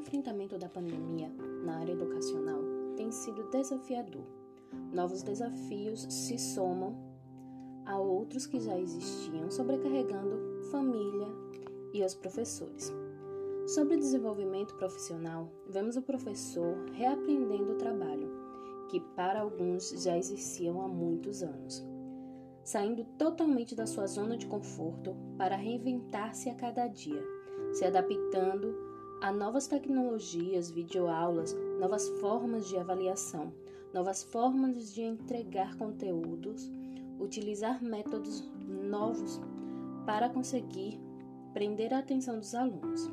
enfrentamento da pandemia na área educacional tem sido desafiador. Novos desafios se somam a outros que já existiam, sobrecarregando família e os professores. Sobre desenvolvimento profissional, vemos o professor reaprendendo o trabalho, que para alguns já exerciam há muitos anos, saindo totalmente da sua zona de conforto para reinventar-se a cada dia, se adaptando a novas tecnologias, videoaulas, novas formas de avaliação, novas formas de entregar conteúdos, utilizar métodos novos para conseguir prender a atenção dos alunos,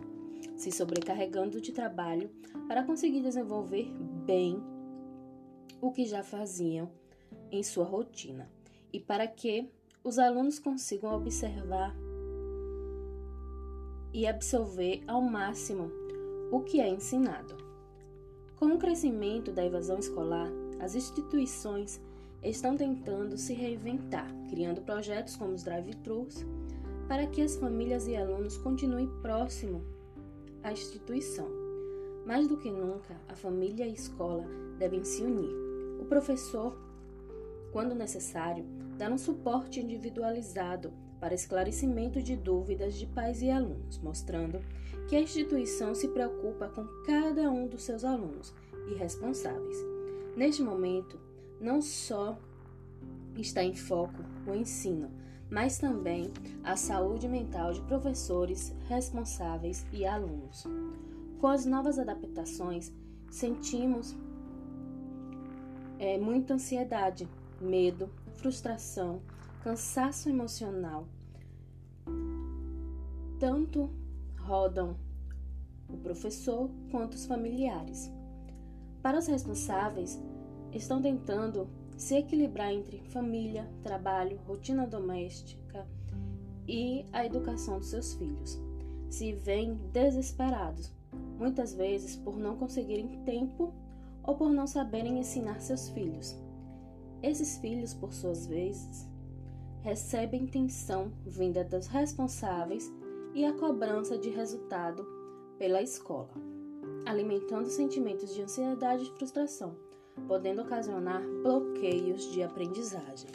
se sobrecarregando de trabalho para conseguir desenvolver bem o que já faziam em sua rotina. E para que os alunos consigam observar e absorver ao máximo o que é ensinado. Com o crescimento da evasão escolar, as instituições estão tentando se reinventar, criando projetos como os drive-thrus para que as famílias e alunos continuem próximo à instituição. Mais do que nunca, a família e a escola devem se unir. O professor, quando necessário, dar um suporte individualizado para esclarecimento de dúvidas de pais e alunos, mostrando que a instituição se preocupa com cada um dos seus alunos e responsáveis. Neste momento, não só está em foco o ensino, mas também a saúde mental de professores, responsáveis e alunos. Com as novas adaptações, sentimos é, muita ansiedade, medo, frustração, cansaço emocional. Tanto rodam o professor quanto os familiares. Para os responsáveis, estão tentando se equilibrar entre família, trabalho, rotina doméstica e a educação dos seus filhos. Se veem desesperados, muitas vezes por não conseguirem tempo ou por não saberem ensinar seus filhos. Esses filhos, por suas vezes, recebem tensão vinda dos responsáveis e a cobrança de resultado pela escola, alimentando sentimentos de ansiedade e frustração podendo ocasionar bloqueios de aprendizagem.